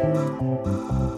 we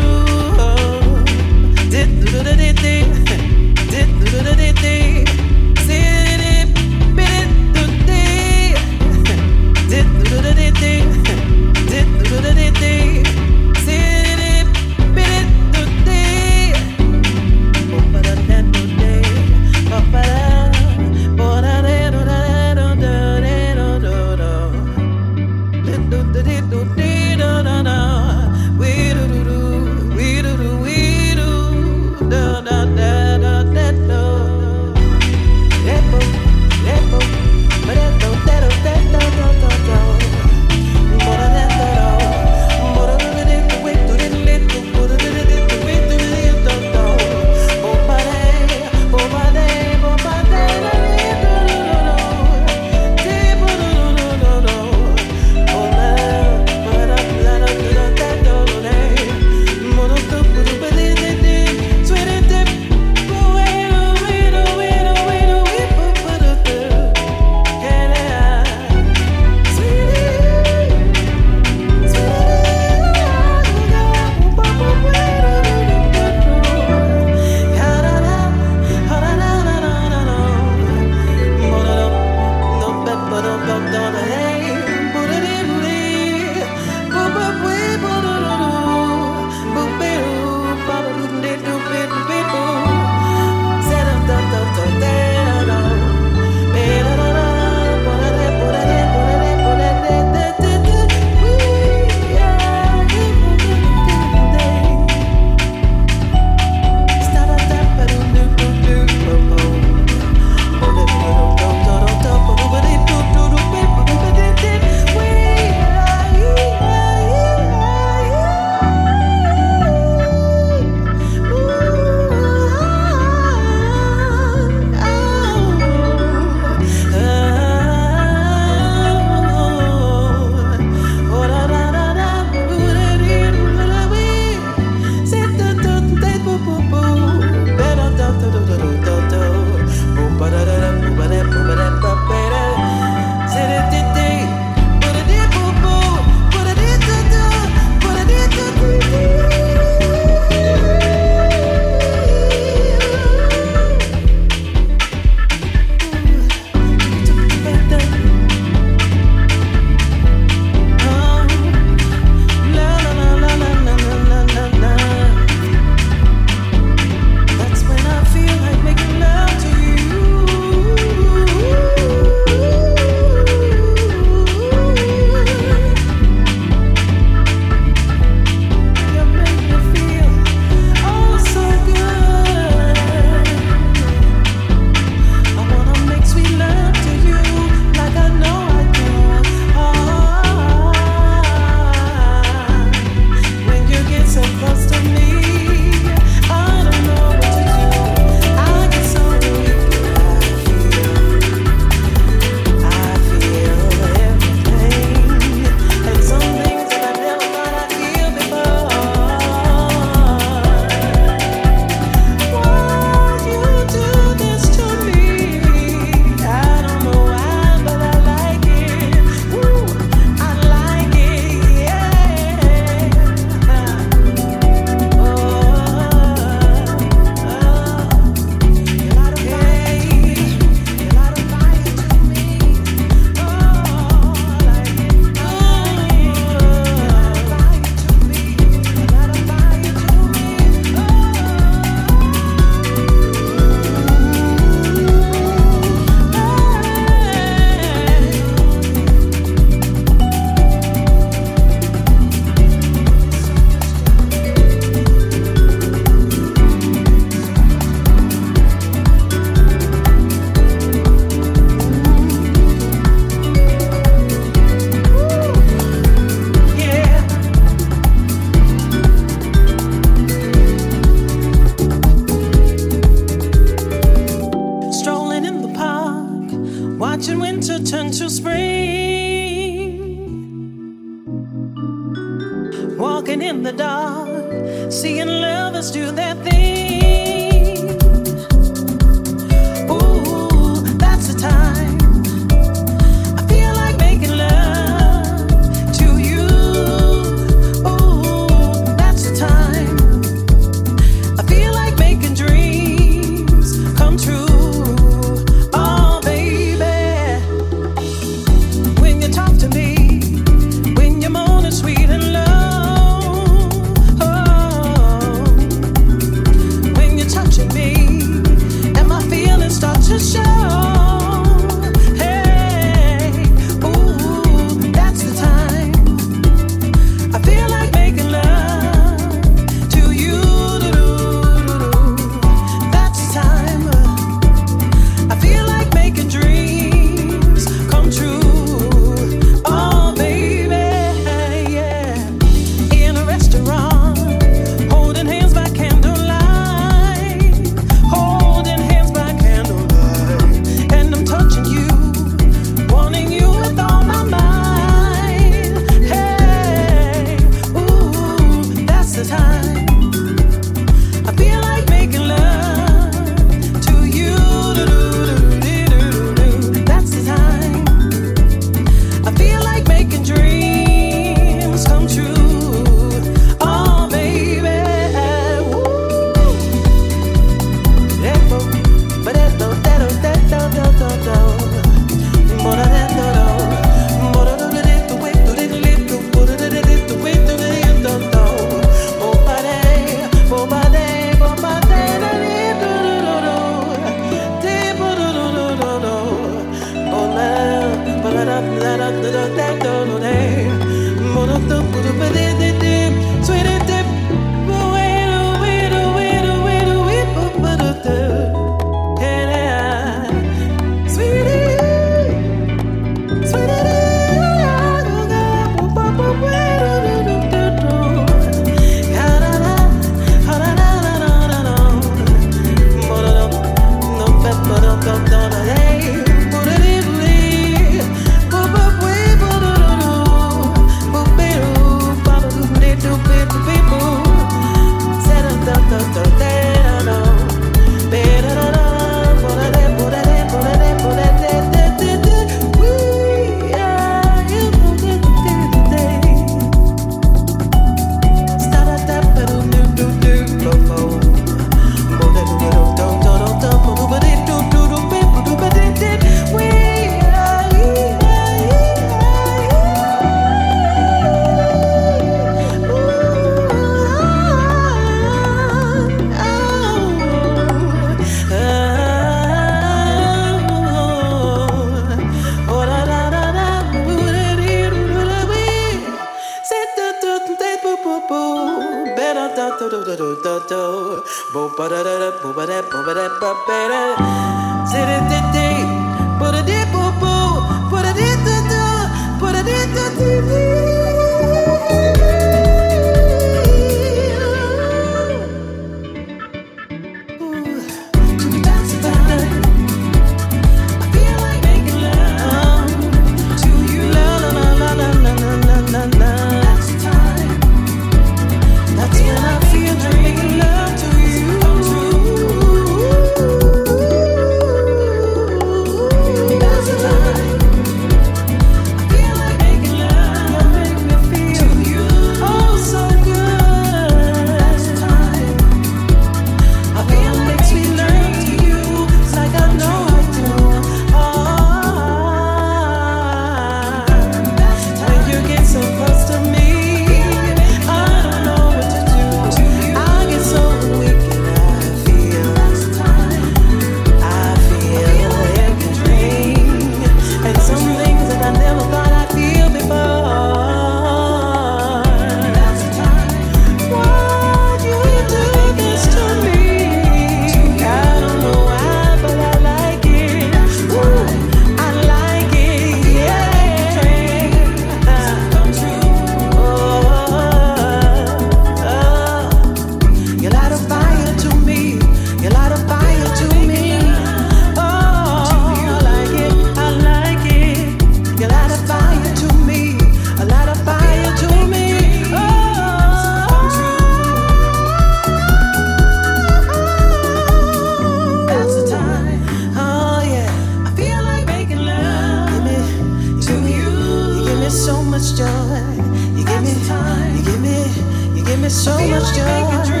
so much joy.